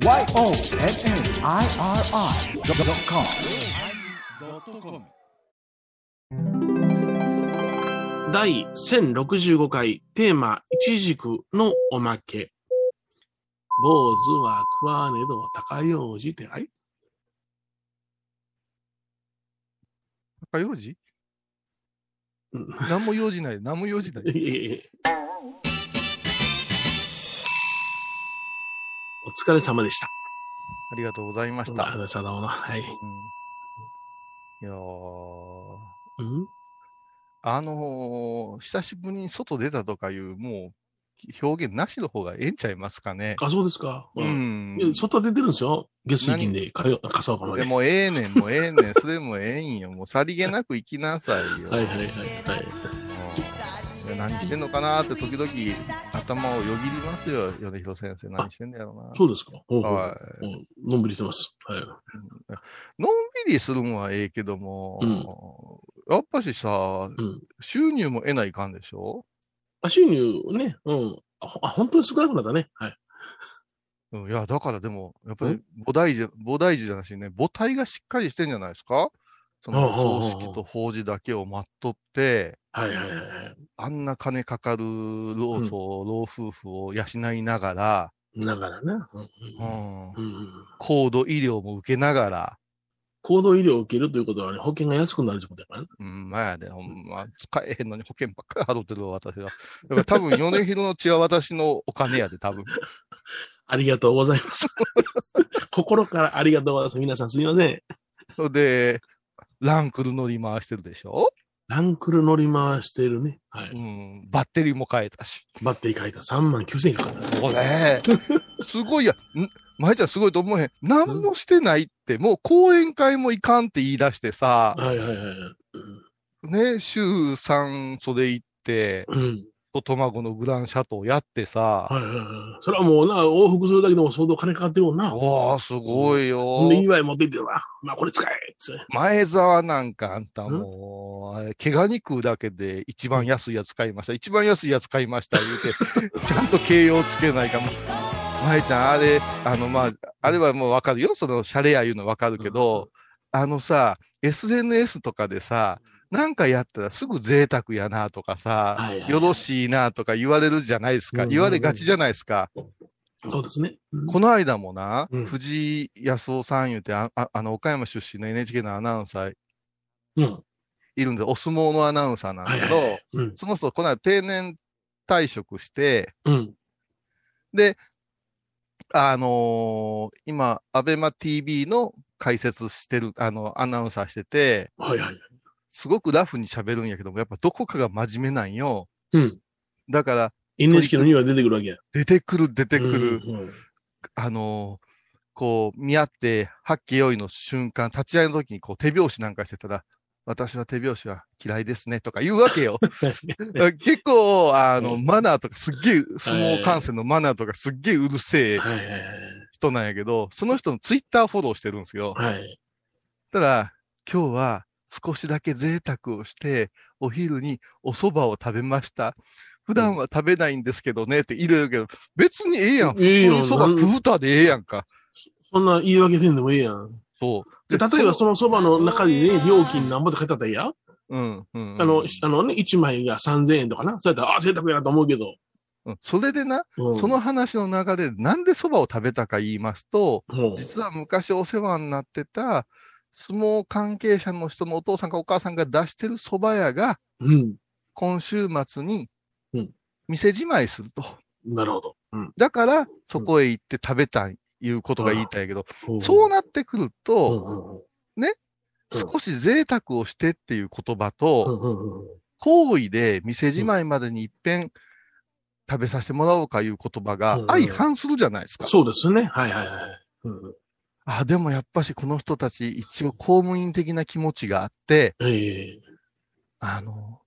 YONNIRI.com 第1065回テーマ、いちじくのおまけ。坊主は食わねど高用事って、はい高用事うん何も用事ない。何も用事ない。お疲れ様でした。ありがとうございましあた。の、さだおの。はい。うん、いやーうん？あのー久しぶりに外出たとかいう、もう、表現なしの方がええんちゃいますかね。あ、そうですか。ううん外出てるんですよ。月水金で、かよ、かさおかまで。でもうええねん、もうええねん、それもええんよ。もうさりげなく行きなさいよ。はいはいはいはい。何してんのかなって時々頭をよぎりますよ、米広先生。何してんだよな。そうですか？はうんのんびりしてます。はい。のんびりするのはええけども、やっぱしさ、うん。収入も得ないかんでしょ？あ、収入ね、うん。あ、本当に少なくなったね。はい。うんいや、だからでも、やっぱりん菩提寺、菩提寺じゃなしにね、母体がしっかりしてんじゃないですか？その葬式と法事だけを待っとって、はいはいはいはい。あんな金かかる老僧、老夫婦を養いながら、だからね。うんううんん、うん。高度医療も受けながら、行動医療を受けるということはね、保険が安くなるってことだからね。うん、まあやで、ほんま、使えへんのに保険ばっかり払ってるわ、私は。だから多分、米広の血は私のお金やで、多分。ありがとうございます。心からありがとうございます。皆さんすみません。で、ランクル乗り回してるでしょ？ランクル乗り回してるね。はうい。ん、バッテリーも変えたし。バッテリー書いた3万9000円かかった。これ、すごいや、ん、舞ちゃんすごいと思えへん。何もしてないって、もう講演会もいかんって言い出してさ、はいはいはいはい。ね、週3袖行って、うん。トマゴのグランシャトーやってさ、はいはいはい。それはもうな、往復するだけでも相当金かかってるもんな。わあ、すごいよ。で、祝い持って行ってわ。まあ、これ使え前澤なんかあんたもう、あれ毛ガうだけで一番安いやつ買いました。一番安いやつ買いました言うて、ちゃんと形容つけないかも。前ちゃん、あれ、あの、まあ、あれはもうわかるよ。その、シャレや言うのわかるけど、あのさ、SNS とかでさ、なんかやったらすぐ贅沢やなとかさ、はいはいはいよろしいなとか言われるじゃないですか。うん言われがちじゃないですか。そうですね。うんこの間もな、うん藤井康夫さん言うて、あああの、岡山出身の NHK のアナウンサーうん。いるんで、お相撲のアナウンサーなんですけど、はいはいはい。うん。その人、この間定年退職して、うん。で、あのー今、アベマ TV の解説してる、あの、アナウンサーしてて、はいはい。すごくラフに喋るんやけども、やっぱどこかが真面目なんよ。うん。だから、NHK のには出てくるわけや。出てくる、出てくる、うんうんあのーこう、見合って、八景用意の瞬間、立ち会いの時にこう手拍子なんかしてたら、私は手拍子は嫌いですね、とか言うわけよ。結構、あの、うんマナーとかすっげえ、相撲観戦のマナーとかすっげえうるせえ。人なんやけど、その人のツイッターフォローしてるんですよ。はい。ただ、今日は少しだけ贅沢をして、お昼にお蕎麦を食べました。普段は食べないんですけどねって言うけど、別にええやん。普ええやん通に蕎麦食うたでええやんか。そんな言い訳せんでもええやん。そう。で、例えばそのそばの中にね、料金なんぼって書いてあったらいいや？ん。うん、うん。うんあの、あのね、1枚が3000円とかな。そうやったら、あ、贅沢やなと思うけど。うんそれでな、うんその話の流れでなんで蕎麦を食べたか言いますと、うん実は昔お世話になってた相撲関係者の人のお父さんかお母さんが出してる蕎麦屋がうん。今週末にうん店じまいすると。なるほど。うん。だからそこへ行って食べたい、いうことが言いたいけど、うんそうなってくるうんと、うんうんうん少し贅沢をしてっていう言葉うと、行為で店じまいまでに一遍食べさせてもらおうかいう言葉がうん相反するじゃないですか。そうですね。はいはいはい。あ、でもやっぱしこの人たち一応公務員的な気持ちがあって、ええ。あの、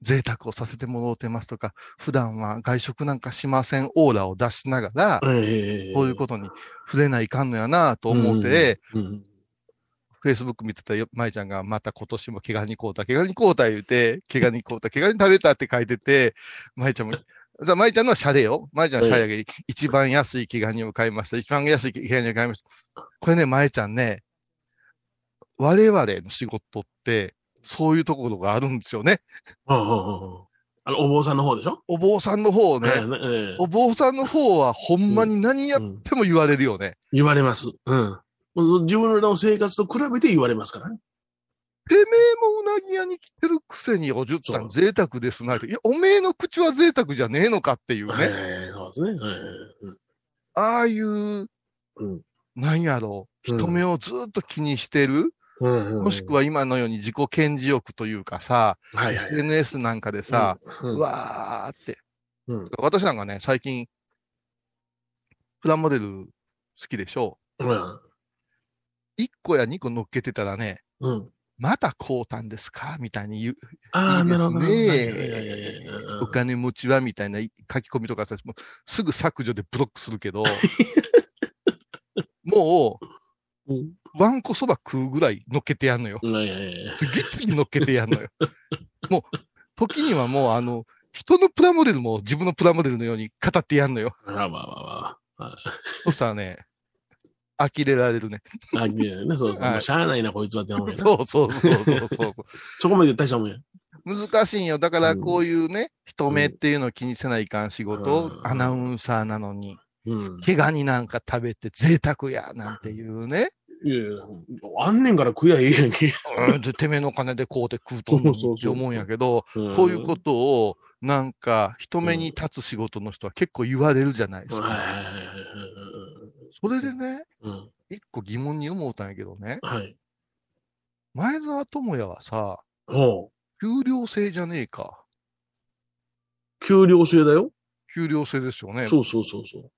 贅沢をさせてもろうてますとか、普段は外食なんかしませんオーラを出しながら、えういうことに触れないかんのやなと思って、うんうんフェイスブック見てたよ舞ちゃんがまた今年も毛ガニ買うた、毛ガニ買うた言うて、毛ガニ買うた、毛ガニ食べたって書いてて、舞ちゃんも、さあ、舞ちゃんのはシャレよ。舞ちゃんのシャレが一番安い毛ガニを買いました。一番安い毛ガニを買いました。これね、舞ちゃんね、我々の仕事って、そういうところがあるんですよね。うんうんうんうんあの、お坊さんの方でしょ？お坊さんの方ね、ええお坊さんの方はほんまに何やっても言われるよね。言われます。うん。自分の生活と比べて言われますからね。てめえもうなぎ屋に来てるくせにおじゅっさん贅沢ですな。いや、おめえの口は贅沢じゃねえのかっていうね。ええそうですね。ええうんああいう、うんなんやろう、うん人目をずっと気にしてる、うんうんもしくは今のように自己顕示欲というかさ、はいはい。SNS なんかでさ、うん、うわーって。うん私なんかね、最近、プラモデル好きでしょ？うん。1個や2個乗っけてたらね、うん。また買うたんですか？みたいに言う、ああ、なるほど。はいはいはいはいお金持ちはみたいな書き込みとかさ、もうすぐ削除でブロックするけど、もうワンコそば食うぐらい乗っけてやんのよ。次々乗っけてやんのよ。もう、時にはもうあの、人のプラモデルも自分のプラモデルのように語ってやんのよ。まあまあまあまあ。そしたらね、呆れられるね。あ、いやね、そうそう。はいもうしゃあないな、こいつはって思うよなそうそうそうそうそうそ そこまで大したもんや。う。難しいんよ。だからこういうね、人目っていうのを気にせないかん仕事を、うんアナウンサーなのに、うん。毛ガニなんか食べて贅沢や、なんていうね。いやいや、あんねんから食やええやんけ。うん、で、てめえの金でこうて食うとんのにって思うんやけど、ここういうことを、なんか、人目に立つ仕事の人は結構言われるじゃないですはいはいか。はいはいはいそれでね、うん。一個疑問に思ったんやけどね、はい。前澤智也はさ。給料制じゃねえか。給料制だよ。給料制ですよね。そうそうそうそ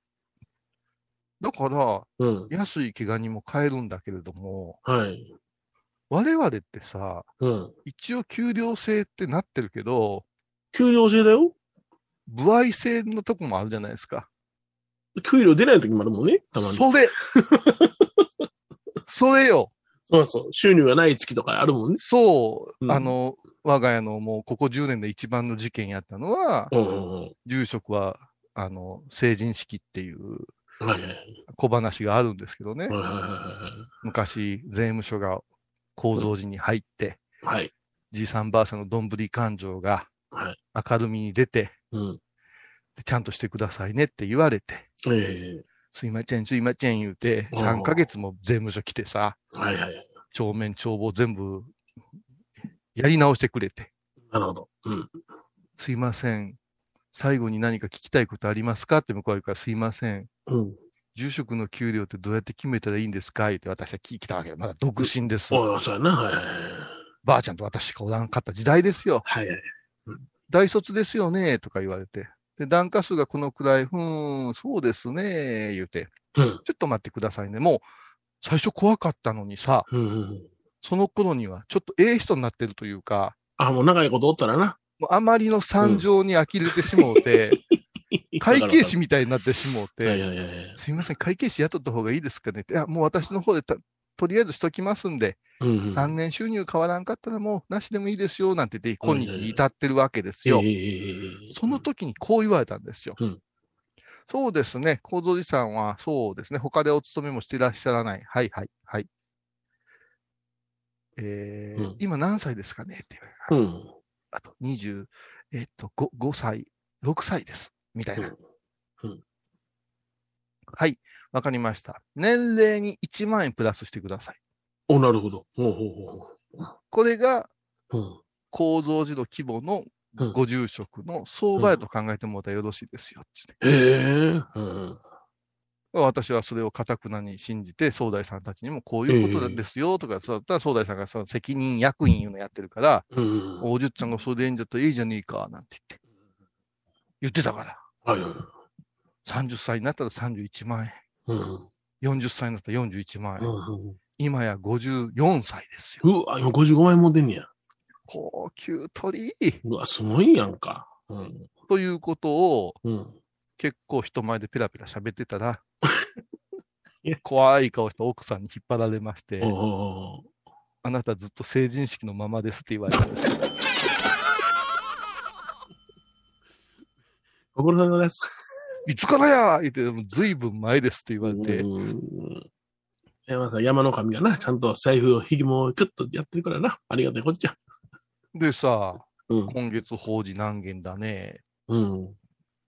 だから、う。うん。安い毛ガニも買えるんだけれども、はい。我々ってさ、うん。一応給料制ってなってるけど、給料制だよ。歩合制のとこもあるじゃないですか。給料出ない時もあるもんね。たまに。それ それよそうそう。収入がない月とかあるもんね。そう、うんあの、我が家のもうここ10年で一番の事件やったのは、うんうんうん。住職は、あの、成人式っていうはいはい小話があるんですけどね。はい。はいは昔、税務署が構造寺に入って、いはいはい。はい。じいさんばあさんのどんぶり勘定がはい。明るみに出て、うん。でちゃんとしてくださいねって言われて、えすいません、すいません言うて、うん3ヶ月も税務署来てさ、えはいはい。帳面帳簿全部やり直してくれて、なるほど。うん。すいません、最後に何か聞きたいことありますか？って向こうが言うから、すいません、うん。住職の給料ってどうやって決めたらいいんですか？言って私は聞きたわけよ。まだ独身です。おい、そうやな。はいはいはい。ばあちゃんと私しかおらんかった時代ですよ。はいはい。大卒ですよね？とか言われて。で、段価数がこのくらい、ふーん、そうですね言うて。うん。ちょっと待ってくださいね。もう、最初怖かったのにさ、うんうん。その頃にはちょっとええ人になってるというか、あ、もう長いことおったらな。もうあまりの惨状に呆れてしもうて、会計士みたいになってしもうて、はい。すいません、会計士雇った方がいいですかねって、いや、もう私の方でたとりあえずしときますんで、うんうん。3年収入変わらんかったらもうなしでもいいですよ、なんて言って、今日に至ってるわけですよ。ええその時にこう言われたんですよ。うんそうですね、構造寺さんはそうですね、他でお勤めもしていらっしゃらない。はいはいはい。えーうん今何歳ですかねって言われた。うん。あと20、えっと5、5歳、6歳です。みたいな。うんはい、わかりました。年齢に1万円プラスしてください。お、なるほど。ほうほうほこれが。構造寺の規模のうんご住職の相場やと考えてもらったらよろしいですよって。へえ。うん。私はそれをかたくなに信じて、総大さんたちにもこういうことですよとか、そうだったら総大さんがその責任役員いうのやってるから、うん。おじゅっちゃんがそれでいいんだったらいいじゃねえか、なんて言って。言ってたから。はいはい。30歳になったら31万円。うん。40歳になったら41万円。うん。今や54歳ですよ。うわ、今55万円持ってんねや。高級鳥うわ、すごいやんか。うん。ということをうん。結構人前でペラペラ喋ってたら 怖い顔した奥さんに引っ張られまして、あなたずっと成人式のままですって言われたんですよ。ご苦労様です。いつからや？言って、ずいぶん前ですって言われて、うん。山さん、山の神がな、ちゃんと財布をひげもキュッとやってるからな。ありがたいこっちゃ。でさ、うん。今月法事何件だね。うん。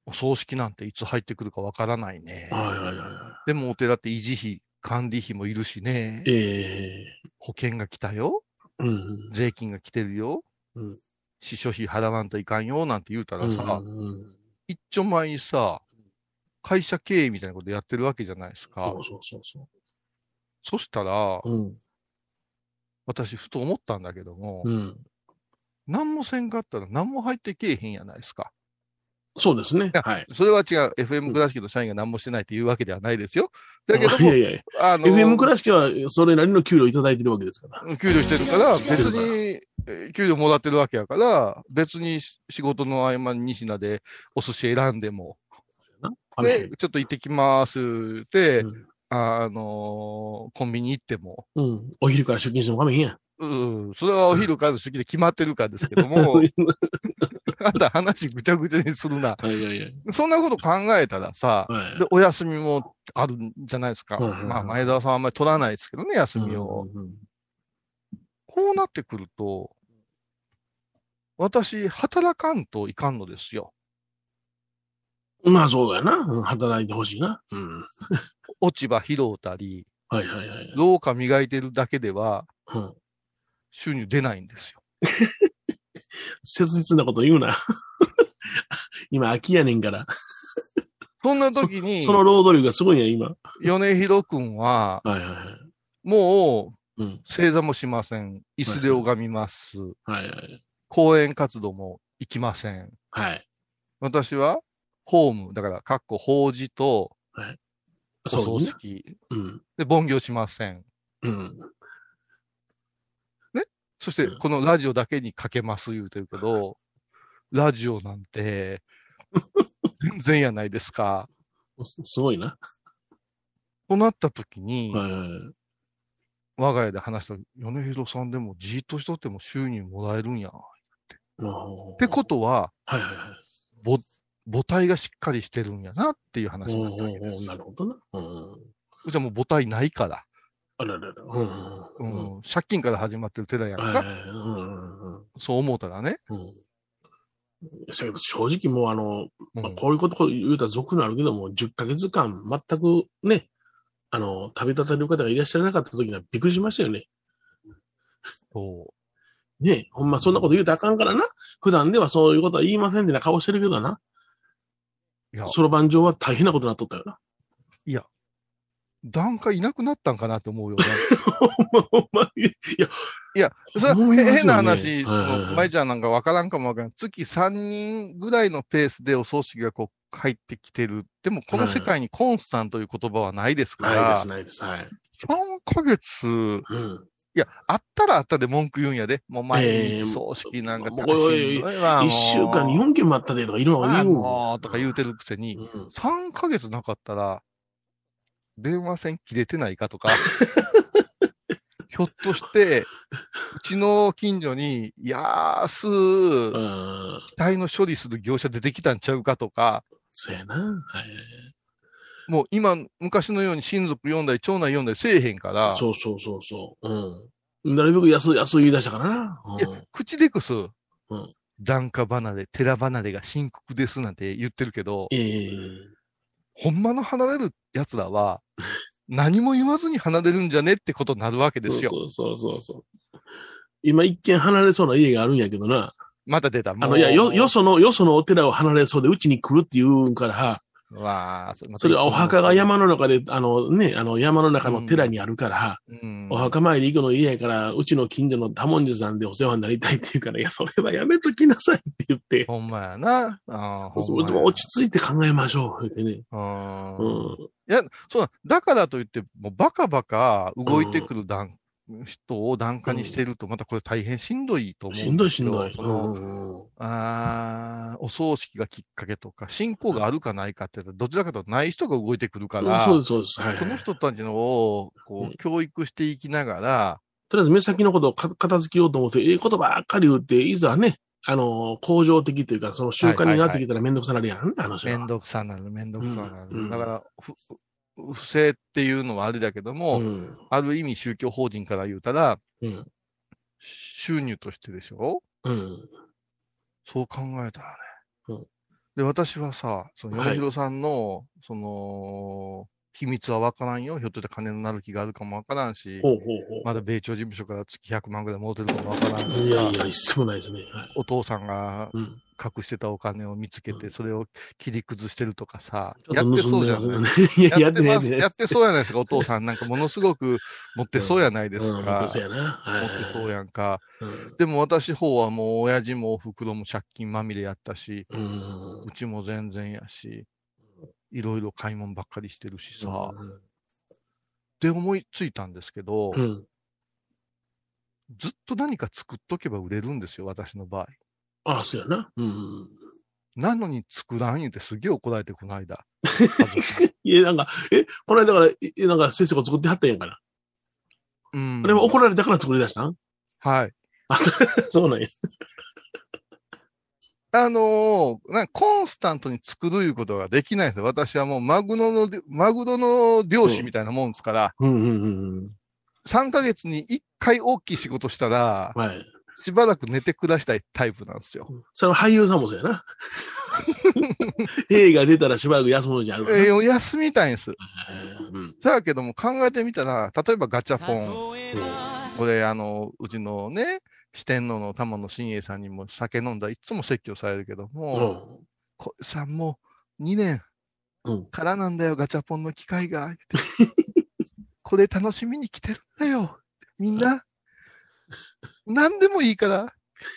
お葬式なんていつ入ってくるかわからないね。はいはいはいはでもお寺って維持費、管理費もいるしねい。。ええ保険が来たよ。うん。税金が来てるよ。うん。司書費払わんといかんよ、なんて言うたらさ、うん。一丁前にさ、会社経営みたいなことやってるわけじゃないですかそ。うそうそうそそしたら、う。うん。私ふと思ったんだけども、うん。何もせんかったら何も入ってけえへんやないですか。そうですね。やはい。それは違う。FM 倉敷の社員が何もしてないっていうわけではないですよ。だけども、いやいやいや、あの、FM 倉敷はそれなりの給料いただいてるわけですから。給料してるから、別に、えー給料もらってるわけやから、別にし仕事の合間に西名でお寿司選んでも、で、ちょっと行ってきますって、うんあのーコンビニ行っても、うん。お昼から出勤しても画面へんやん。うん、それはお昼からの席で決まってるからですけども、あんた話ぐちゃぐちゃにするな。はいはいはい。そんなこと考えたらさ、はいで、お休みもあるんじゃないですか。はいはいはいまあ、前澤さんはあんまり取らないですけどね、休みを。うんうんこうなってくると、私、働かんといかんのですよ。うんまあそうだよな。うん働いてほしいな。うん。落ち葉拾うたり、はいはいはい。廊下磨いてるだけではうん。収入出ないんですよ。切実なこと言うな。今、空きやねんから。そんな時に、その労働力がすごいんや、今。米広くんは、はいはいはい。もう、うん。正座もしません。椅子で拝みます。はいはい。講演活動も行きません。はい。私は、ホーム、だから、かっこ法事と、お葬そうね。式。う？ん。で、盆行しません。うん。そしてうん、このラジオだけにかけます言うてるけど、ラジオなんて、全然やないですか。すすごいな。となった時に、はいはいはい。我が家で話した、米広さんでもじーっとしとっても収入もらえるんや。っってことは、はいはいはい。ぼ母体がしっかりしてるんやなっていう話おだったわけですおなるほどな。うん。うちはもう母体ないから、あららら。うん。ううん。ん借金から始まってる寺やんか。うんうんそう思うたらね。うん。正直もうあの、うんまあ、こういうこと言うたら俗になるけども、10ヶ月間全くね、あの、旅立たれる方がいらっしゃらなかった時にはびっくりしましたよね。そねほんまそんなこと言うたらあかんからな。普段ではそういうことは言いませんってな顔してるけどな。そろばん上は大変なことになっとったよな。段階いなくなったんかなって思うよね。ほんまにいや、いや、それは変な話、そはいはいはいの、舞ちゃんなんかわからんかもわからん。月3人ぐらいのペースでお葬式がこう入ってきてる。でもこの世界にコンスタントという言葉はないですから、ないです、ないです。はい。3ヶ月、うん。いや、あったらあったで文句言うんやで。もう毎ええ日葬式なんか楽しいわ一週間にもう4件もあったでとかいろいろあ言うもうとか言うてるくせに、うん3ヶ月なかったら、電話線切れてないかとか、ひょっとして、うちの近所に、安、うん。機体の処理する業者出てきたんちゃうかとか、そうやな。はい。もう今、昔のように親族読んだり、長男読んだりせえへんから、そうそうそうそう。うん。なるべく安い、安い言い出したからな。うんいや口でこそ、ん檀家離れ、寺離れが深刻ですなんて言ってるけど、ええほんまの離れる奴らは、何も言わずに離れるんじゃねってことになるわけですよ。そうそうそうそう。今一軒離れそうな家があるんやけどな。また出た。あの、いや、よ、よその、よそのお寺を離れそうで、うちに来るって言うから、わあ、そそれはお墓が山の中で、あのね、あの山の中の寺にあるから、うんお墓参り行くの嫌やから、うちの近所の多文字さんでお世話になりたいって言うから、いや、それはやめときなさいって言って、ほんまやな。あほんまや落ち着いて考えましょう、ってね。うんうん。そうだ。だからといって、もうバカバカ動いてくる段、人を檀家にしてると、またこれ大変しんどいと思うんしんどいしんどい。そのうんうんあーお葬式がきっかけとか、信仰があるかないかってどちらかとない人が動いてくるから、そうです、そうです。はいはいその人たちのを、こうんう、教育していきながら、とりあえず目先のことをか片付けようと思って、ええことばっかり言って、いざね、あの、向上的というか、その習慣になってきたらめんどくさなるやん、あの人は。めんどくさなる、めんどくさなる。うんだから、ふ不正っていうのはあれだけども、うん。ある意味宗教法人から言うたら、うん。収入としてでしょ？うん。そう考えたらね。うんで、私はさ、その、はい米広さんの、その、秘密はわからんよ。ひょっとして金のなる気があるかもわからんし、ほうほうほまだ米朝事務所から月100万ぐらい戻ってるかもわからんう。しさいやいや、一切もないですね。はい。お父さんがうん。隠してたお金を見つけて、うんそれを切り崩してるとかさ、やってそうじゃない？ですっててます。やってそうやないですか、お父さん。なんかものすごく持ってそうやないですうん、か。そうやな。はい持ってそうやんか。うん。でも私方はもう親父もお袋も借金まみれやったし、うん。うちも全然やし、いろいろ買い物ばっかりしてるしさ、って思いついたんですけど、うん。ずっと何か作っとけば売れるんですよ、私の場合。ああ、そうやな。うん。なのに作らん言うてすげえ怒られてこの間。家族にいや、なんか、え、この間から、いなんか先生が作ってはったんやから。うん。でも怒られたから作り出したん？はい。あ、そうなんや。あのーなんかコンスタントに作るいうことができないんですよ。私はもうマグロの、マグロの漁師みたいなもんですから、うんうんうん3ヶ月に1回大きい仕事したらうん。、はい。しばらく寝てくだしたいタイプなんですよ。それは俳優さんもそうやな。映画出たらしばらく休むのじゃあるからな。えー休みたいんです。うん。だけども考えてみたら、例えばガチャポン。これ、あの、うちのね、四天王の玉野真栄さんにも酒飲んだらいつも説教されるけどうも、ん。こさんもう2年うん。からなんだよ、ガチャポンの機会が。これ楽しみに来てるんだよ。みんな。何でもいいから、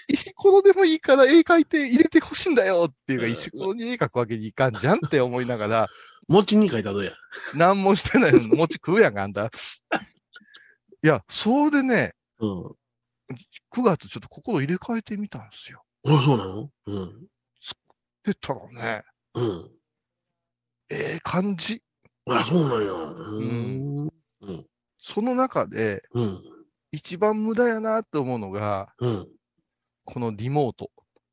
石ころでもいいから絵描いて入れてほしいんだよっていうか、うん石ころに絵描くわけにいかんじゃんって思いながら、餅に書いたらどうや？何もしてないのに餅食うやんか、あんた。いや、そうでね、うん。9月ちょっと心入れ替えてみたんですよ。あ、そうなの？うん。でたらね、うん。ええ感じ。あ、そうなんや。うん。うん。その中で、うん。一番無駄やなって思うのが、うん。このリモート。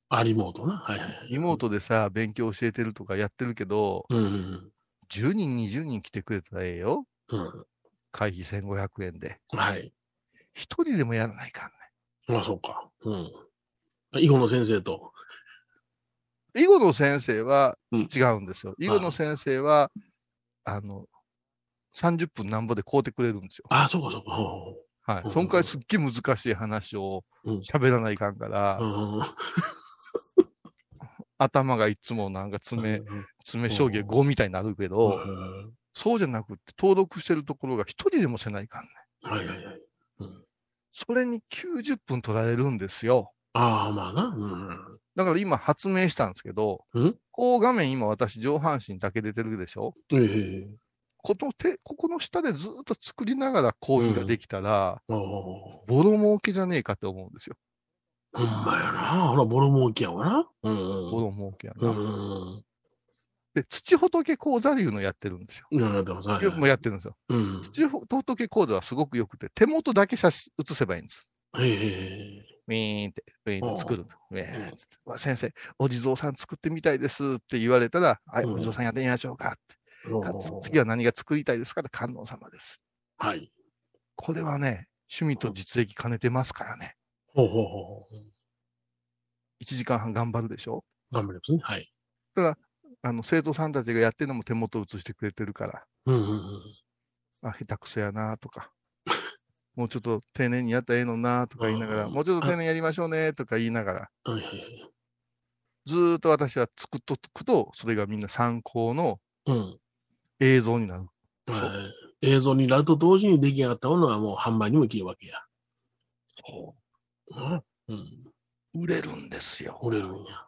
あ、リモートな。はいはいはい。リモートでさ、勉強教えてるとかやってるけど、うんうん10人、20人来てくれたらええよ。うん。会費1500円で。うん。はい。一人でもやらないかんね。あ、そうか。うん。囲碁の先生と。囲碁の先生はうん違うんですよ。囲碁の先生は、あの、30分なんぼで買うてくれるんですよ。あ、そうかそうか。ほはい。うんその代わりすっげえ難しい話をうん喋らないかんから、ううん。頭がいつもなんか爪、爪将棋5みたいになるけうど、ん。そうじゃなくって登録してるところが一人でもせないかんね。はいはいはい。うん。それに90分取られるんですよ。ああ、まあな。うん。だから今発明したんですけど、ん？こう画面今私上半身だけ出てるでしょ？ええ。この手、ここの下でずっと作りながら行為ができたら、ああ。ほボロ儲けじゃねえかって思うんですよ。んまやな。ほら、ボロ儲けやわな。うんボロ儲けやうな。ん。で、土仏講座いうのやってるんですよ。うん。いや、でもさ。もうやってるんですよ。うん。土仏講座はすごく良くて、手元だけ写真写せばいいんです。ええ。ウィーンって、ウィーンって作るお。ウィーンってわ先生、お地蔵さん作ってみたいですって言われたら、はい、うんお地蔵さんやってみましょうかって。次は何が作りたいですかって観音様です。はい。これはね、趣味と実益兼ねてますからね。ほうほうほう。1時間半頑張るでしょ？頑張りますね。はい。あの、生徒さんたちがやってるのも手元映してくれてるから、うんうんうん。あ、下手くそやなとか、もうちょっと丁寧にやったらええのなとか言いながら、うんもうちょっと丁寧にやりましょうねとか言いながら、はいはいはい。ずーっと私は作っとくと、それがみんな参考のうん。映像になる。はい映像になると同時に出来上がったものはもう販売にも切るわけや。そうん。う。売れるんですよ。売れるんや。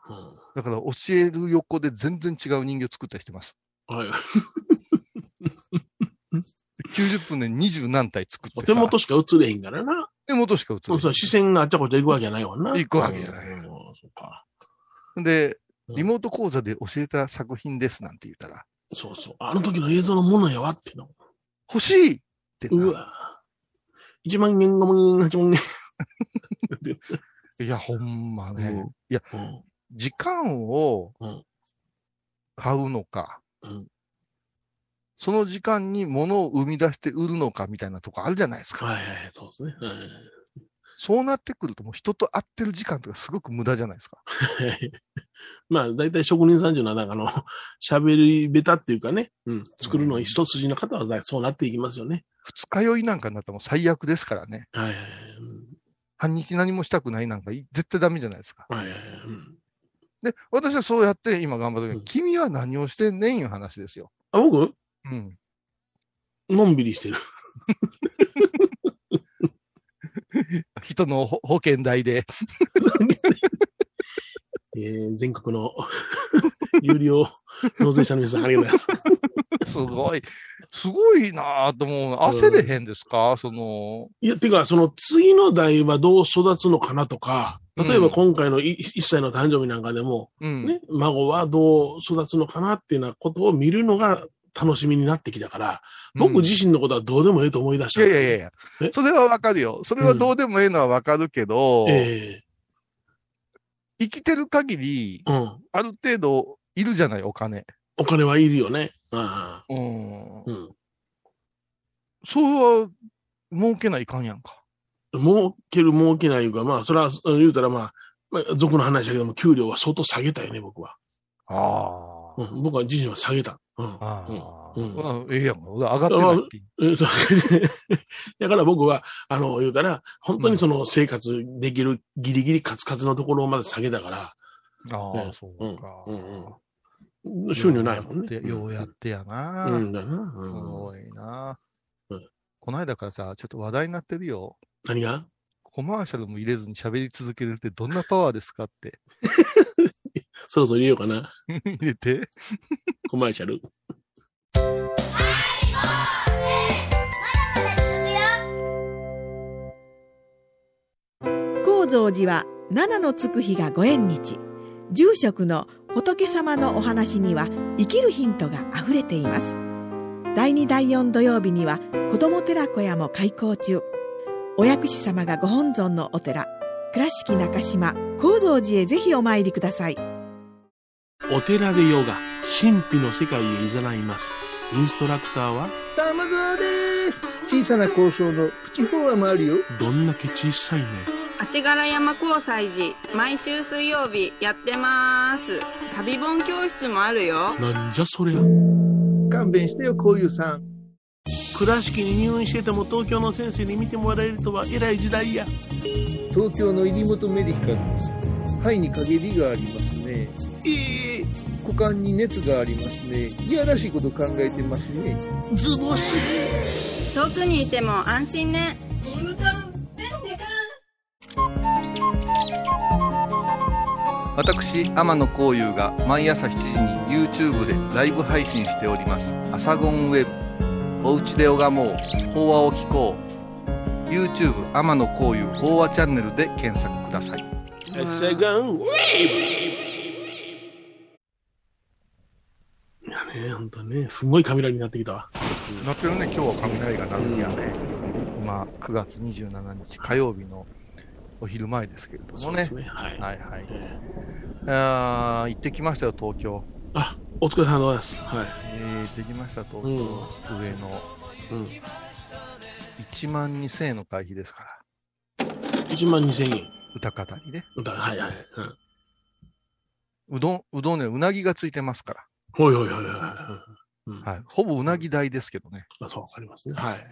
だから教える横で全然違う人形作ったりしてます。うん。はい。90分で20何体作ってさ手元しか映れへんからな。手元しか映るそうそう視線があっちゃこっちゃ行くわけじゃないわな。行くわけじゃないうんそうか。で、うんリモート講座で教えた作品ですなんて言ったら、そうそう。あの時の映像のものやわっての。欲しいってなうわ。1万円、5万円、8万円。いや、ほんまね。うんいや、うん。時間をうん買うのか、うんその時間に物を生み出して売るのかみたいなとこあるじゃないですか。はいはいはい、そうですね。はいそうなってくるともう人と会ってる時間とかすごく無駄じゃないですか。まあ、大体職人さんっていうのは、なんかあの、喋り下手っていうかね、うん、作るの一筋の方はだいそうなっていきますよね。二日酔いなんかになったらもう最悪ですからね。はいはいはい。半日何もしたくないなんかい絶対ダメじゃないですか。うんはいはいはい。うんで、私はそうやって今頑張ってるうん君は何をしてんねんいう話ですよ。あ、僕？うん。のんびりしてる。人の保保険代で。えー全国の 有料納税者の皆さん、ありがとうございます。すごい、すごいなぁと思う。焦れへんですか、その、いや、てか、その次の代はどう育つのかなとか、例えば今回のい1歳の誕生日なんかでも、うん。ね、孫はどう育つのかなっていうようなことを見るのが楽しみになってきたから、僕うん自身のことはどうでもええと思い出した。いやいやいやいやえ、それはわかるよ。それはどうでもええのはわかるけど、え生きてる限り、えうん。ある程度いるじゃない、お金。お金はいるよね。ああうん。うん。それは、儲けないかんやんか。儲ける儲けないいうか、まあ、それは、うん言うたらまあ、まあ、俗の話だけども、給料は相当下げたよね、僕は。あうん、僕は自身は下げた。うん。ああ。うんええやんか。上がってない だから僕は、あの、言うたら、本当にその生活できるギリギリカツカツのところをまず下げたから、ああ、ねそうか。うんうん、収入ないもんね。ようやってやな。うん、だな。すうんごいなうん。この間からさ、ちょっと話題になってるよ。何が？コマーシャルも入れずに喋り続けるってどんなパワーですかって。そろそろ入れようかな。入れて。コマーシャル。高蔵寺は七のつく日がご縁日住職の仏様のお話には生きるヒントがあふれています第2第4土曜日には子ども寺小屋も開校中お薬師様がご本尊のお寺倉敷中島・高蔵寺へぜひお参りくださいお寺でヨガ、神秘の世界へ誘います。インストラクターは、玉沢です。小さな交渉のプチフォアもあるよ。どんだけ小さいね。足柄山交際時毎週水曜日やってます旅本教室もあるよなんじゃそりゃ。勘弁してよ、こういうさん。倉敷に入院してても東京の先生に見てもらえるとは偉い時代や。東京の入本メディカルです。肺に陰りがありますね。ええ股間に熱がありますね。いやらしいこと考えてますね。ズボス。遠くにいても安心ね私、天野幸雄が毎朝7時に YouTube でライブ配信しております。アサゴンウェブ。おうちで拝もう。法話を聞こう。YouTube 天野幸雄法話チャンネルで検索ください。セガン。いやね、ほんとね、すごいカメラになってきたわ。なってるね、今日は雷が鳴るんやね。今、9月27日火曜日のお昼前ですけれどもね。ね。はい。はいはい。えあー行ってきましたよ、東京。ーあ、お疲れ様でございます。はい。えー、行ってきました、東京。うん上野。うん。1万2000円の会費ですから。1万2000円。歌語りね。だはいはい。うん。うどん、うどんね、うなぎがついてますかほいほいほいほい。はい。ほぼうなぎ代ですけどね。あそう、わかりますね。はい。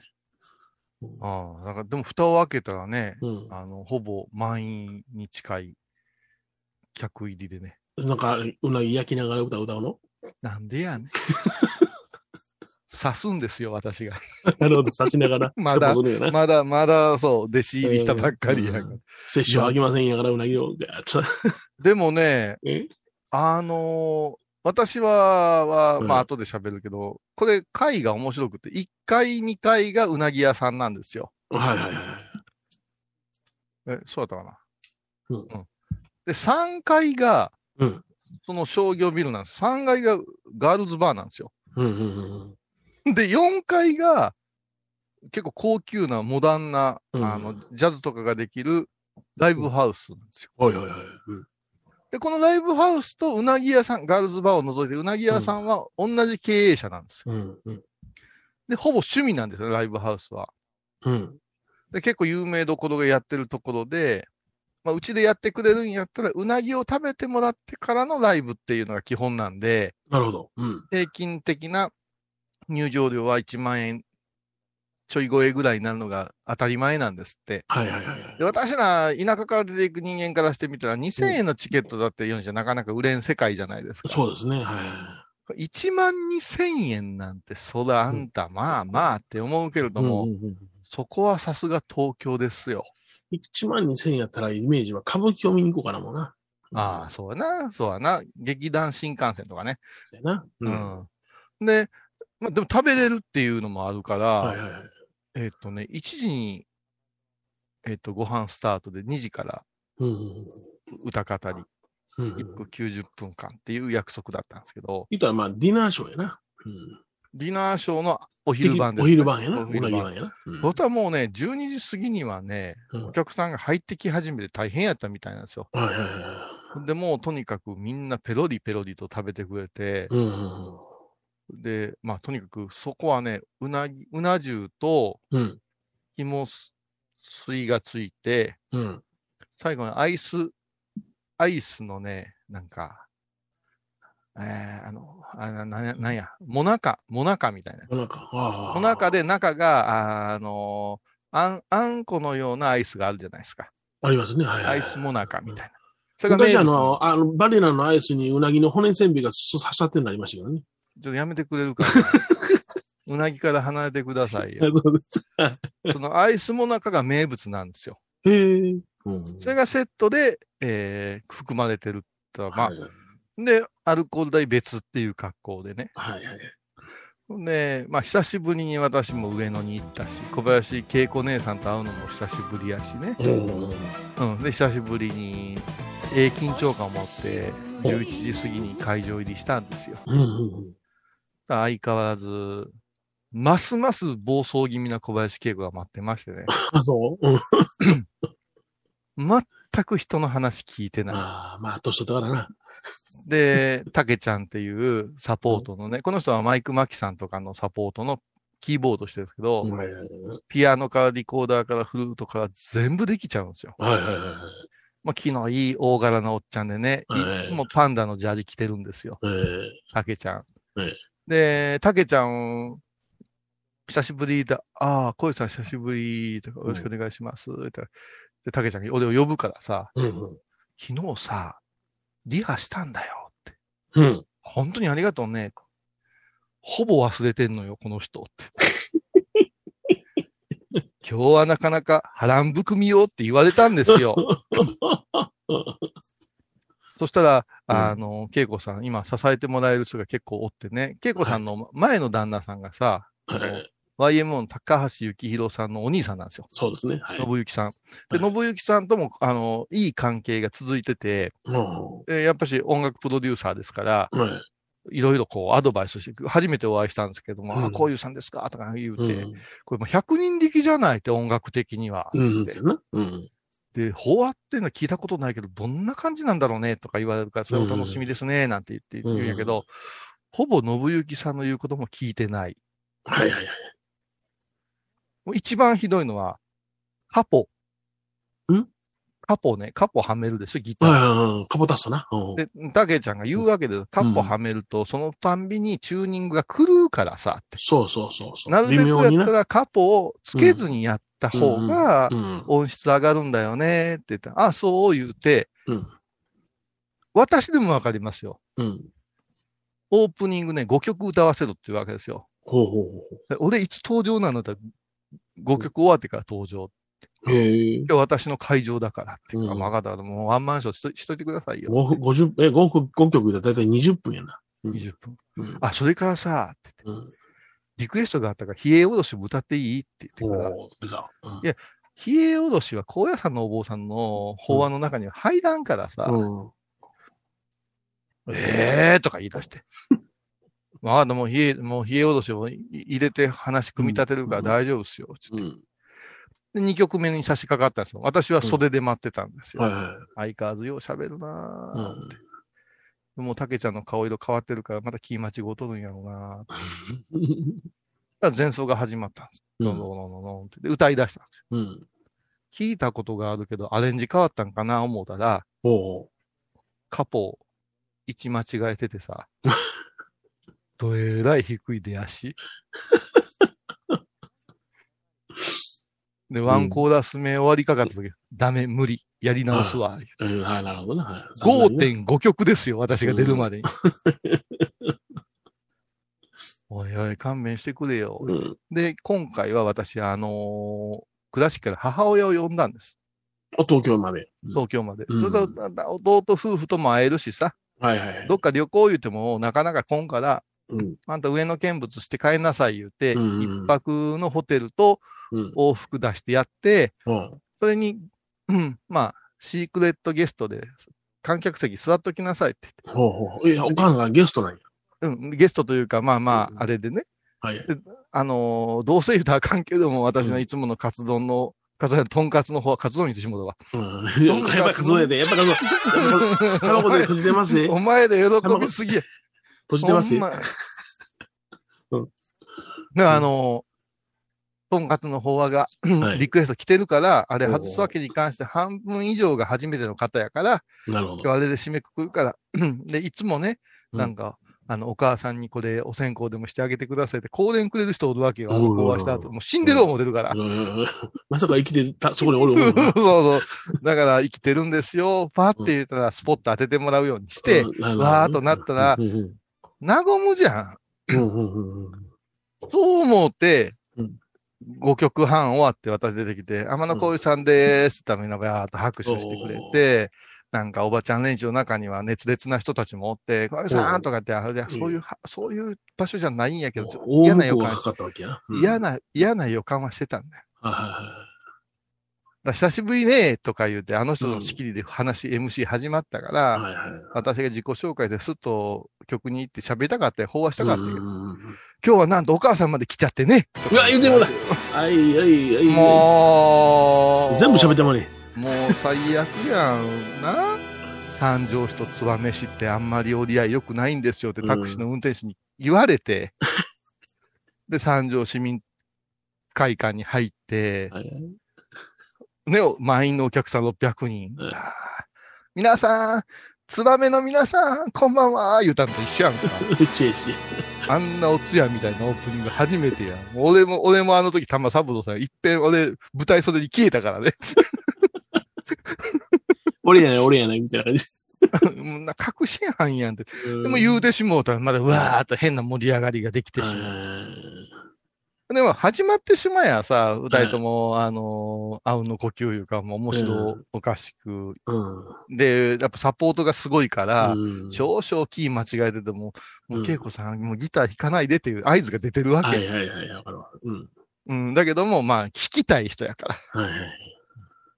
ああ、だからでも蓋を開けたらね、うん。あの、ほぼ満員に近い客入りでね。なんか、うなぎ焼きながら歌歌うの？なんでやねん。刺すんですよ、私が。なるほど、刺しながら。まだまだ、まだ、そう、弟子入りしたばっかりやから。うんあきませんやから、うなぎを。でもね、え？あのー私は、は、うんまあ後で喋るけど、これ回が面白くて、1階、2階がうなぎ屋さんなんですよ。はいはいはい。え、そうだったかな？うんで、3階が、うん。その商業ビルなんです。3階がガールズバーなんですよ。うんうんうんうん。で、4階が、結構高級なモダンな、うんあの、ジャズとかができるライブハウスなんですよ。はいはいはい。で、このライブハウスとうなぎ屋さん、ガールズバーを除いてうなぎ屋さんは同じ経営者なんですよ。うん。うん。で、ほぼ趣味なんですよ、ライブハウスは。うん。で、結構有名どころがやってるところで、まあ、うちでやってくれるんやったら、うなぎを食べてもらってからのライブっていうのが基本なんで、なるほど。うん。平均的な入場料は1万円ちょい超えぐらいになるのが当たり前なんですって。はいはいはいはい。で私ら田舎から出ていく人間からしてみたら2000円のチケットだって言うんじゃなかなか売れん世界じゃないですか。そうですね。はいはい。1万2000円なんて、そらあんた、まあまあって思うけれども、うんうんうんそこはさすが東京ですよ。1万2000円やったらイメージは歌舞伎を見に行こうかなもんな。ああ、そうやな、そうやな。劇団新幹線とかね。ううん。ん。で、まあ、でも食べれるっていうのもあるから、はいはいはい。えっ、とね、1時に、えっ、と、ご飯スタートで2時からうんうん歌語り、うん。うん1個90分間っていう約束だったんですけど、言ったらまあ、ディナーショーやな。うん。ディナーショーのお昼晩です、お昼晩やな。お昼晩晩。やな。うん本当はもうね、12時過ぎにはね、うんお客さんが入ってき始めて大変やったみたいなんですよ。はいはいはい。で、もうとにかくみんなペロリペロリと食べてくれて、うんうんで、まあとにかくそこはね、うなぎ、うな重とうん。うん。肝水がついて、うん。最後にアイス、アイスのね、なんか、えー、あの、あなななんや、もなか、もなかみたいなやつお。腹。ああ。もなかで中が、ああのあん、あんこのようなアイスがあるじゃないですか。ありますね。はいはいはい。アイスもなかみたいな。それが名昔あ物の、あの、バリナのアイスにうなぎの骨せんべいが刺さってるのありましたけどね。ちょっとやめてくれるかな。うなぎから離れてくださいよ。そのアイスもなかが名物なんですよ。へえ。うん。それがセットで、えー、含まれてるとは、まあ、はいはいで、アルコール代別っていう格好でね。はいはい。で、まあ、久しぶりに私も上野に行ったし、小林恵子姉さんと会うのも久しぶりやしね。うん。うん。で、久しぶりに、ええ緊張感を持って、11時過ぎに会場入りしたんですよ。うんうん相変わらず、ますます暴走気味な小林恵子が待ってましてね。あ、そう？うん。全く人の話聞いてない。ああ、まあ、年取ったからな。で、たけちゃんっていうサポートのね、この人はマイク・マキさんとかのサポートのキーボードしてるんですけど、はいはいはい。ピアノからリコーダーからフルートから全部できちゃうんですよ。はいはいはいはい。まあ、気のいい大柄なおっちゃんでね、はいいつもパンダのジャージ着てるんですよ。ええたけちゃん。ええで、たけちゃん、久しぶりだ、ああ、小石さん久しぶり、とか、よろしくお願いします。ってで、たけちゃんが俺を呼ぶからさ、うんうん。昨日さ、リハしたんだよって。うん。本当にありがとうね。ほぼ忘れてんのよ、この人って。今日はなかなか波乱含みよって言われたんですよ。そしたら、うんあの、恵子さん、今支えてもらえる人が結構おってね、恵子さんの前の旦那さんがさ、はい。YMO の高橋幸宏さんのお兄さんなんですよ。そうですね。はい。信行さん。で、はい信行さんとも、あの、いい関係が続いてて、もえーやっぱし音楽プロデューサーですから、う、はい。いろいろこうアドバイスして、初めてお会いしたんですけども、うんあ、こういうさんですか？とか言うて、うん。これもう100人力じゃないって音楽的には。うん。うん。で、法話っていうのは聞いたことないけど、どんな感じなんだろうねとか言われるから、それお楽しみですね、なんて言って言うんやけど、ほぼ信行さんの言うことも聞いてない。はいはいはい。もう一番ひどいのは、カポ。ん？カポね、カポはめるでしょ、ギター。はいはいはい。カポタストな。うん。で、たけちゃんが言うわけです。カポはめると、そのたんびにチューニングが狂うからさ、って。そうそうそうそう。なるべく。やったらカポをつけずにやった方がうん。音質上がるんだよねって言ったら、あ、そう言うて、うん。私でもわかりますよ。うん。オープニングね、5曲歌わせろっていうわけですよ。ほうほうほで俺いつ登場なのだ5曲終わってから登場。今日私の会場だからって。うんあ、まあ、だからもうワンマンショーしとしといてくださいよ。5、50、え、5曲、5曲でだいたい20分やな。うん20分。うん。あ、それからさ、ってうん。リクエストがあったから、冷えおろしも歌っていいって言ってから。うんいや冷えおろしは高野山のお坊さんの法話の中には入らんからさ、うん。ええーとか言い出して。まあ、でも冷え、もう冷えおろしをい入れて話組み立てるから大丈夫っすよ。つってうん。で、2曲目に差し掛かったんですよ。私は袖で待ってたんですよ。はいはい。相変わらずよう喋るなうぁん。もう、たけちゃんの顔色変わってるから、また気間違うとるんやろうなぁ。前奏が始まったんです。うどんどんどんどんどんってで、歌い出したんですよ。ん。聞いたことがあるけど、アレンジ変わったんかな思うたら、おうカポ、位置間違えててさ、どえらい低い出足。で、ワンコーラス目終わりかかった時、ダメ、無理、やり直すわ。うん、はい、なるほどね。はいさすがにね5.5曲ですよ、私が出るまでに。おいおい、勘弁してくれよ。うん。で、今回は私、あのー倉敷から母親を呼んだんです。あ、東京まで。東京まで。うんそれと弟夫婦とも会えるしさ、はいはいはい。どっか旅行言うても、なかなか来んから、うん。あんた上野見物して帰んなさい言うて、うん一泊のホテルとうん。往復出してやって、うん。それに、うん、まあ、シークレットゲストで、観客席座っときなさいってほうほう。いや、お母さんがゲストなんや。言って。うん、ゲストというか、まあまうんあ、あれでね、はい。あのーどうせ言うたらあかんけども、私のいつものカツ丼の、カツ丼、とんかつの方はカツ丼言ってしもうたわ。うん。いややっぱ数えて、やっぱ数え、卵で閉じてますよ。お前で喜びすぎや。閉じてますうんで、あのーとんかつの方はが、はいリクエスト来てるから、あれおうおう外すわけに関して半分以上が初めての方やから、なるほど。あれで締めくくるから、で、いつもね、うんなんか、あの、お母さんにこれお線香でもしてあげてくださいって、香典くれる人おるわけよ。あの、うん講話した後。もう死んでる思うてるから。うんまさか生きてた、そこにおるそうそうそう。だから生きてるんですよ。パって言ったらスポット当ててもらうようにして、うんわーっとなったらうんうん和むじゃん。うんうんうんうんそう思ってうん、5曲半終わって私出てきて、天野浩一さんでーすってためにバーっと拍手してくれて、なんかおばちゃん連中の中には熱烈な人たちもおって、浩一さんとかって、あいやそういう、そういう場所じゃないんやけど、嫌な予感かか嫌な、嫌な予感はしてたんだよ。だ久しぶりねとか言うて、あの人の仕切りで話、MC 始まったから。私が自己紹介ですっと曲に行って喋りたかったよ、飽和したかったけど、今日はなんとお母さんまで来ちゃってね。うわ、言うてもだ。はいはいはい。もう、全部喋ってもね。もう最悪やんな。三条市と燕市ってあんまり折り合い良くないんですよってタクシーの運転手に言われて、で、三条市民会館に入って、はいはいね、満員のお客さん600人。皆さん、ツバメの皆さん、こんばんは、言うたんと一緒やんか。うちえし。あんなおつやみたいなオープニング初めてやん。俺も、俺もあの時玉三郎さん、いっぺん俺、舞台袖に消えたからね。俺やない、俺やない、みたいな感じ。もうな確信犯やんって。ででも言うてしもうたら、まだうわーっと変な盛り上がりができてしまう。でも始まってしまえやさ、歌いとも、あのー、あうんの呼吸いうか、もう面白おかしく。うん。で、やっぱサポートがすごいから、うん少々キー間違えてても、もう、うん恵子さん、もうギター弾かないでっていう合図が出てるわけ。はいはいはい、わかるわ。うん。うん、だけども、まあ、聞きたい人やから。はいはい。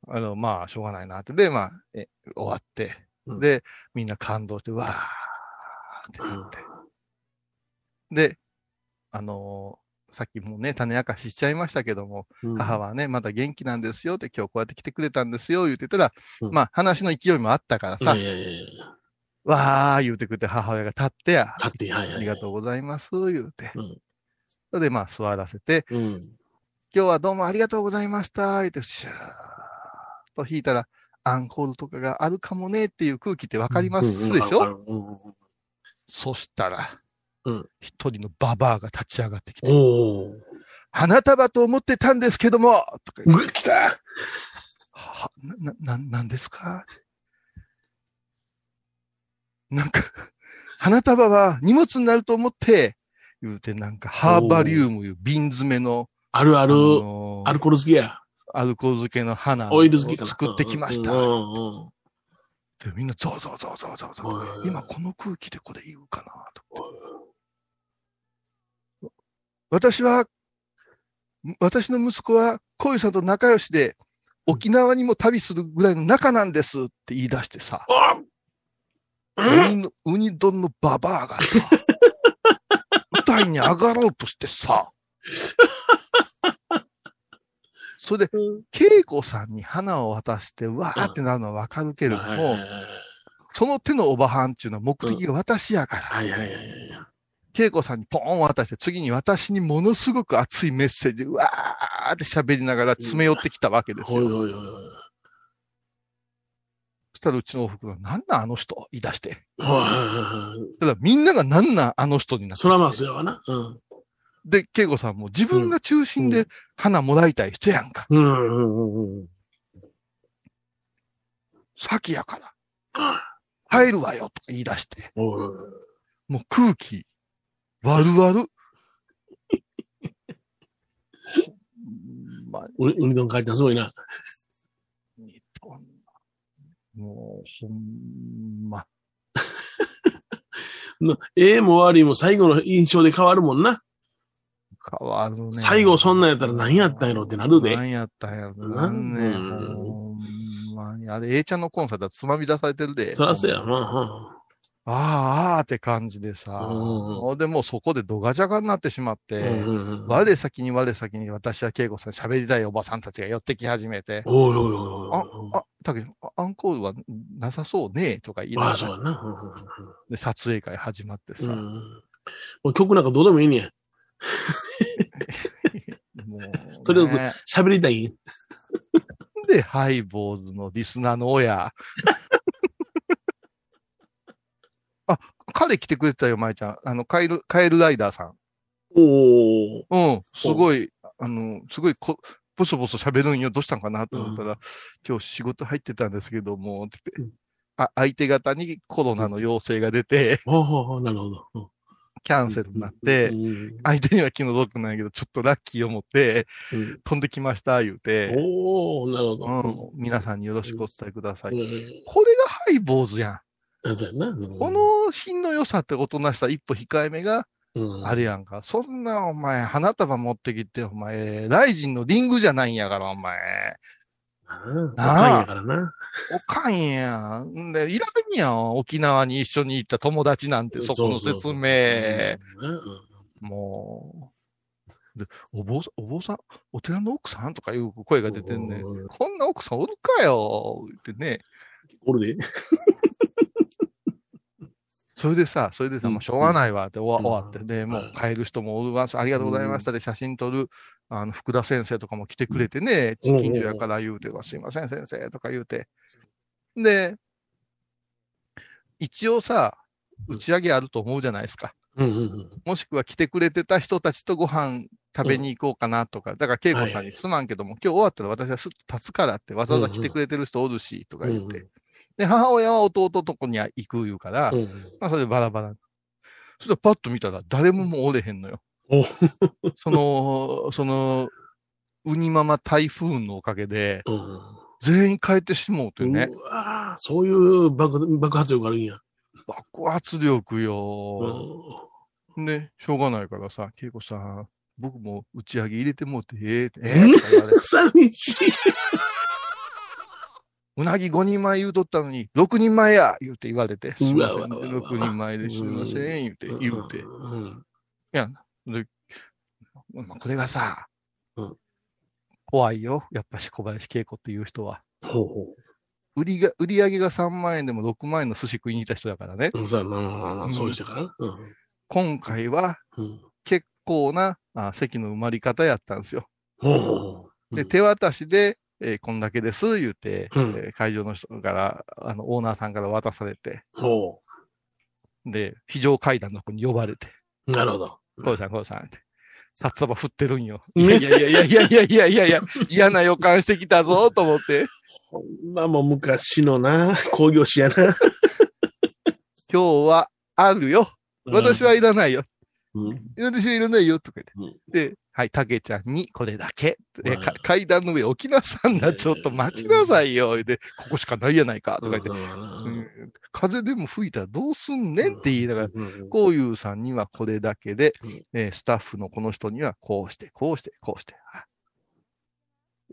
あの、まあ、しょうがないなって。で、まあ、え終わって、うんで、みんな感動して、わーってなって。で、あのーさっきもね、種明かししちゃいましたけども、うん。母はね、まだ元気なんですよって、今日こうやって来てくれたんですよ、言ってたら、うん。まあ、話の勢いもあったからさ、いやいやいやわー言うてくれて、母親が立ってや、立って、はいはい。ありがとうございます、言うて。うん。それで、まあ、座らせて、うん。今日はどうもありがとうございました、言って、シューッと弾いたら、アンコールとかがあるかもねっていう空気ってわかりますでしょ、うんうんわかる。うんうんそしたらうん、一人のババアが立ち上がってきて。花束と思ってたんですけどもとか言ってうわ、来たは、な、な、なんですか？なんか、花束は荷物になると思って、言うてなんかハーバリウムいう瓶詰めの、ああるある、のーアルコール好きや。アルコール漬けの花オイル好きかな。作ってきました。でみんなゾワゾワゾワゾワゾワゾワうん今この空気でこれ言うかなと。私は、私の息子は、こういうさんと仲良しで、沖縄にも旅するぐらいの仲なんですって言い出してさ、あウニの、ウニ丼のババアがさ、舞台に上がろうとしてさ、それで、うん。恵子さんに花を渡して、うわーってなるのはわかるけれども、その手のおばはんっていうのは目的が私やから。恵子さんにポーン渡して、次に私にものすごく熱いメッセージ、うわーって喋りながら詰め寄ってきたわけですよ。ほいほいほい。そしたらうちのおふくろは、なんなんあの人言い出して。ただみんながなんなんあの人になって。そらますよわな。うん。で、恵子さんも自分が中心で花もらいたい人やんか。うんうんうんうん。先やから。は入るわよとか言い出して。もう空気、悪々。ほ んまううにどん書いてすごいな。もう、ほんま。のええも悪いも最後の印象で変わるもんな。変わるね。最後そんなんやったら何やったんやろってなるで。何やったんやろななんね、うんほんまに。あれ、A ちゃんのコンサートはつまみ出されてるで。そらそうや。まあ、ああ、ああって感じでさ。うんでもうそこでドガジャガになってしまって、うんうんうん我先に我先に私は恵子さんに喋りたいおばさんたちが寄ってき始めて、おいおいおいおい。あ、だけアンコールはなさそうね、とか言いなああ、そうな。で、撮影会始まってさ、うん曲なんかどうでもいいねん。もう、とりあえずね喋りたいん。で、ハイボーズのリスナーの親。あ、彼来てくれてたよ、舞ちゃん。あの、カエル、カエルライダーさん。おお。うん、すごい、あの、すごいこ、ボソボソ喋るんよ。どうしたんかなと思ったら、今日仕事入ってたんですけども、って言って、あ、相手方にコロナの陽性が出て、ほうほうほうなるほど。うんキャンセルになって、うん相手には気の毒ないけど、ちょっとラッキーを持って、うん飛んできました、言うて、おおなるほど。うん、皆さんによろしくお伝えください。うんこれがハイボーズやん。この品の良さっておとなしさ一歩控えめがうん、あれやんか。そんなお前、花束持ってきて、お前、ライジンのリングじゃないんやから、お前。うん。なあ若いんやからな。おかんやん。んで、いらんやん。沖縄に一緒に行った友達なんて、そこの説明。うんもう。で、お坊さん、お坊さん、お寺の奥さんとかいう声が出てんねうん。こんな奥さんおるかよってね。おるで。それでさ、それでさ、うん。もうしょうがないわって終わ,、って。で、もう帰る人もおるわ、ありがとうございました。で、写真撮る、あの、福田先生とかも来てくれてね、うん。近所やから言うて、すいません先生とか言うて。で、一応さ、打ち上げあると思うじゃないですか。もしくは来てくれてた人たちとご飯食べに行こうかなとか、だから恵子さんにすまんけども、今日終わったら私はすっと立つからってわざわざ来てくれてる人おるし、とか言って。で、母親は弟とこには行く言うから、うんうんまあそれでバラバラ。そしたらパッと見たら誰ももうおれへんのよ。お その、その、ウニママ台風のおかげで、うん全員帰ってしもうてね、うわーそういう爆爆発力あるんや。爆発力うよ。んね、しょうがないからさ、恵子さん、僕も打ち上げ入れてもうてええって、ええとか言われて 寂しい。うなぎ5人前言うとったのに、6人前や言うて言われて、すいません、うわうわうわ6人前ですいません、言うて、言うて。うんで、まあ、これがさ、うん怖いよ。やっぱし小林恵子っていう人は。ほうほ売りが、売り上げが3万円でも6万円の寿司食いに行った人だからね。う。うんそうまあまあまあそういう人かな。うん今回はうん結構なあ席の埋まり方やったんですよ。ほうほうで、手渡しで、えーこんだけです、言うて、うんえー会場の人から、あの、オーナーさんから渡されて、ほで、非常階段の子に呼ばれて、う。なるほど。こうさん、こうさんって。札束振ってるんよ。ねいやいやいやいやいやいやいや、嫌な予感してきたぞ、と思って。ほんまもう昔のな、工業士やな。今日はあるよ。私はいらないよ。うん。私はいらないよ、とかうん言って。で、はい、たけちゃんにこれだけ。で、うんか階段の上置きなさんな、ちょっと待ちなさいよ。で、ここしかないやないか、とか言って。うん風でも吹いたらどうすんねん？って言いながら、うんこういうさんにはこれだけで、うんえースタッフのこの人にはこうして、こうして、こうして。あ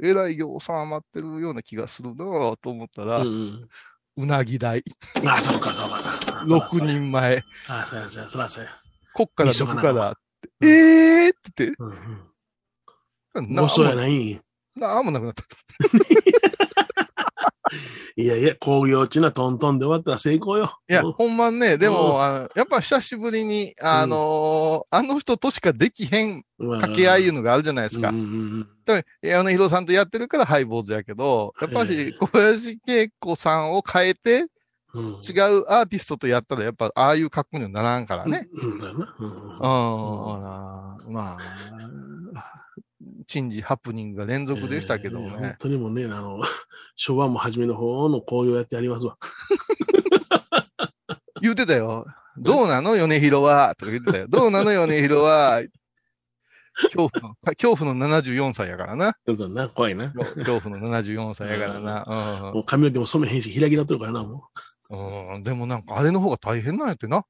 えらい行収まってるような気がするなぁと思ったら、ううんなぎ代、あ、そうか、そうか、そうか。6。人前、あ、そうや、そうや、そうや。こっから一緒からって、えーって言って、うんうん。なもうそうやない。なんもなくなった。いやいや、工業中なトントンで終わったら成功よ。いや、うんほんまね、でうんも、あのやっぱ久しぶりに、あのーあの人としかできへん掛け合いいうのがあるじゃないですかうん。うんうんさんとやってるからハイボーズやけど、やっぱはいし、小林恵子さんを変えて、うん。違うアーティストとやったら、やっぱ、ああいう格好にはならんからね。うん。うんだよな。うんうん、まあ、珍事ハプニングが連続でしたけどもえー本ね。当にもうね、あの、昭和も初めの方の紅葉やってやりますわ。言うてたよ。どうなの米広は？とか言ってたよ。どうなの米広は？恐怖の、恐怖の74歳やからな。なんだな、怖いな。恐怖の74歳やからな。もう髪の毛も染めへんし、開きなっとるからな、もうん。うん。でもなんか、あれの方が大変なんやってな。う。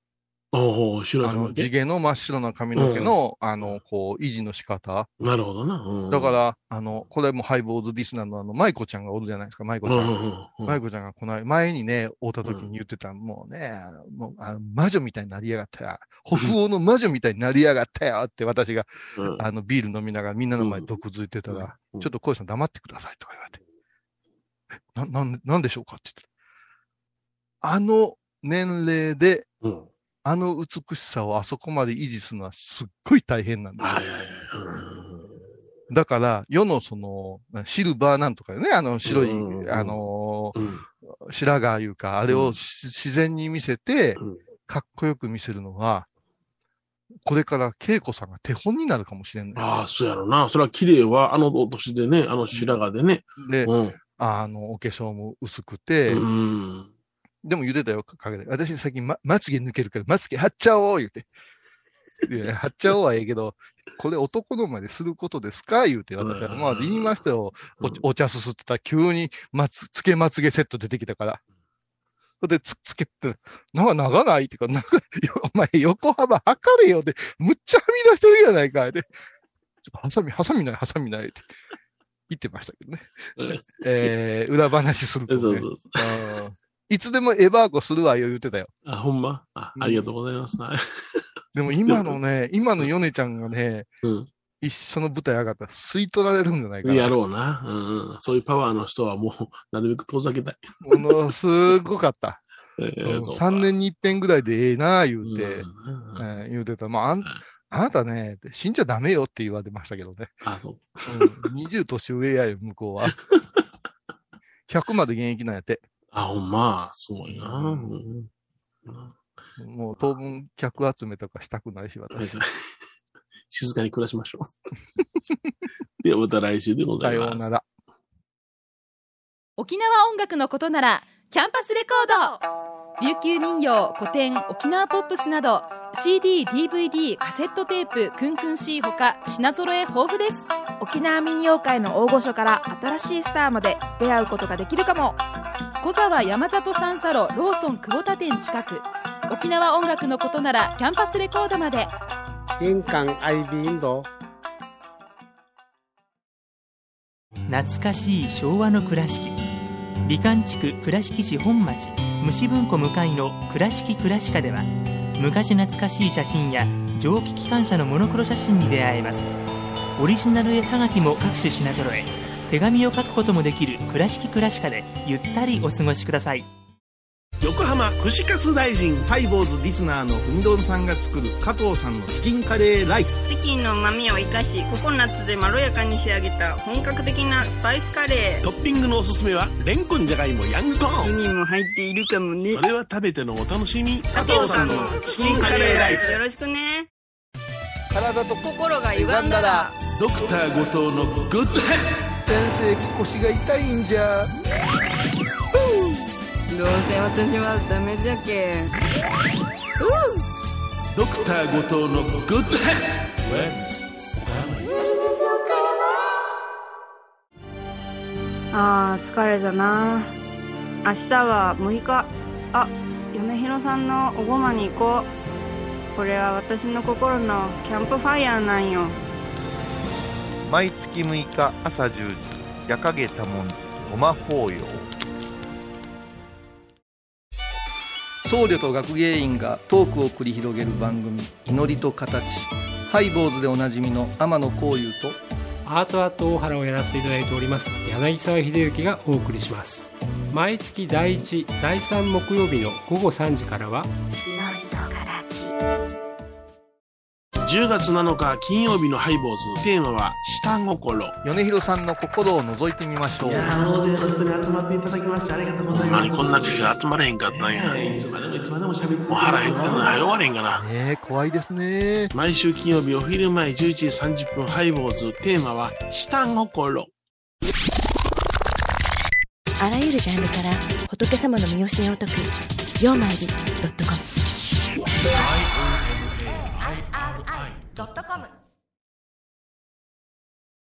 おお白い髪の毛地毛の真っ白な髪の毛の、あの、こう、維持の仕方。なるほどな。うんだから、あの、これもハイボーズリスナーのあの、舞子ちゃんがおるじゃないですか、舞子ちゃん。うんうんうん舞子ちゃんがこの前にね、会った時に言ってた、もうね、あのもうあの魔女みたいになりやがったよ。北欧の魔女みたいになりやがったよって私が、うんあの、ビール飲みながらみんなの前で毒づいてたら、うんちょっと小石さん黙ってくださいとか言われて。え、な、なん、なんでしょうかって言って。あの年齢で、うん。あの美しさをあそこまで維持するのはすっごい大変なんですよ。だから、世のその、シルバーなんとかよね、あの白い、うんうんうんあのーうん。白髪いうか、あれをし自然に見せてうん、かっこよく見せるのは、これから恵子さんが手本になるかもしれんね。ああ、そうやろな。それは綺麗は、あのお年でね、あの白髪でね。で、うん。あの、お化粧も薄くて、うん。でも茹でたよ、陰で。私最近、ま、まつげ抜けるから、まつげ貼っちゃおう言うて。いや、貼っちゃおうはええけど、これ男の前ですることですか？言うて、私は、うんまあ言いましたよ。お茶すすってたら急に、まつ、つけまつげセット出てきたから。それで、つ、つけて、なんか長ないってか、なんか、よお前横幅測れよって、むっちゃはみ出してるやないかいで、ちょっとハサミ、ハサミない、ハサミないって言ってましたけどね。えー、裏話すると、ね。そうそうそう。うんいつでもエバーコするわよ言ってたよ。あ、ほんま？あありがとうございます。はい でも今のね、今のヨネちゃんがね、うん。一緒の舞台上がったら吸い取られるんじゃないかな。やろうな。うんうん。そういうパワーの人はもう、なるべく遠ざけたい。ものすごかった。えーそうか3年に一遍ぐらいでええな言うて、うんえー言うてた。まあ、あんあなたね、死んじゃダメよって言われましたけどね。あ、そう。うん、20年上やよ、向こうは。100まで現役なんやって。あ、ほんま、すごいな。うんうんもう当分客集めとかしたくないし、私。静かに暮らしましょう。ではまた来週でござさいます。ようなら。沖縄音楽のことならキャンパスレコード琉球民謡古典沖縄ポップスなど CD、DVD、カセットテープクンクン C ほか品揃え豊富です。沖縄民謡界の大御所から新しいスターまで出会うことができるかも。小沢山里三佐路ローソン久保田店近く。沖縄音楽のことならキャンパスレコードまで。玄関アイビーンド。懐かしい昭和の倉敷。美観地区倉敷市本町虫文庫向かいの「倉敷倉歯科」では昔懐かしい写真や蒸気機関車のモノクロ写真に出会えます。オリジナル絵はがきも各種品揃え手紙を書くこともできる「倉敷倉敷科」でゆったりお過ごしください。横浜串カツ大臣。ハイボーズリスナーのうみどんさんが作る加藤さんのチキンカレーライス。チキンの旨味を生かしココナッツでまろやかに仕上げた本格的なスパイスカレートッピングのおすすめは、レンコンじゃがいもヤングコーン。にも入っているかもねそれは食べてのお楽しみ。加藤さんのチキンカレーライスよろしくね体と心が歪んだらドクター後藤のグッドヘッ先生腰が痛いんじゃ。私はダメじゃけドドクター後藤のグッドヘッあー疲れじゃな。明日は6日。あ嫁ひろさんのおごまに行こう。これは私の心のキャンプファイヤーなんよ。毎月6日朝10時夜影多文字ごま法要僧侶と学芸員がトークを繰り広げる番組「祈りと形」ハイボーズでおなじみの天野幸雄とアートアート大原をやらせていただいております柳沢秀幸がお送りします。毎月第1第3木曜日の午後3時からは10月7日金曜日のハイボーズテーマは下心米広さんの心を覗いてみましょう。いやー大勢の人に集まっていただきましてありがとうございます。こんな時が集まれへんかったんや。いつまでもいつまでも喋ってもう腹減ってんのに早終われへんかな。ねえ、怖いですね。毎週金曜日お昼前11時30分ハイボーズテーマは下心。あらゆるジャンルから仏様の身教えを解く「曜マイルドドットコム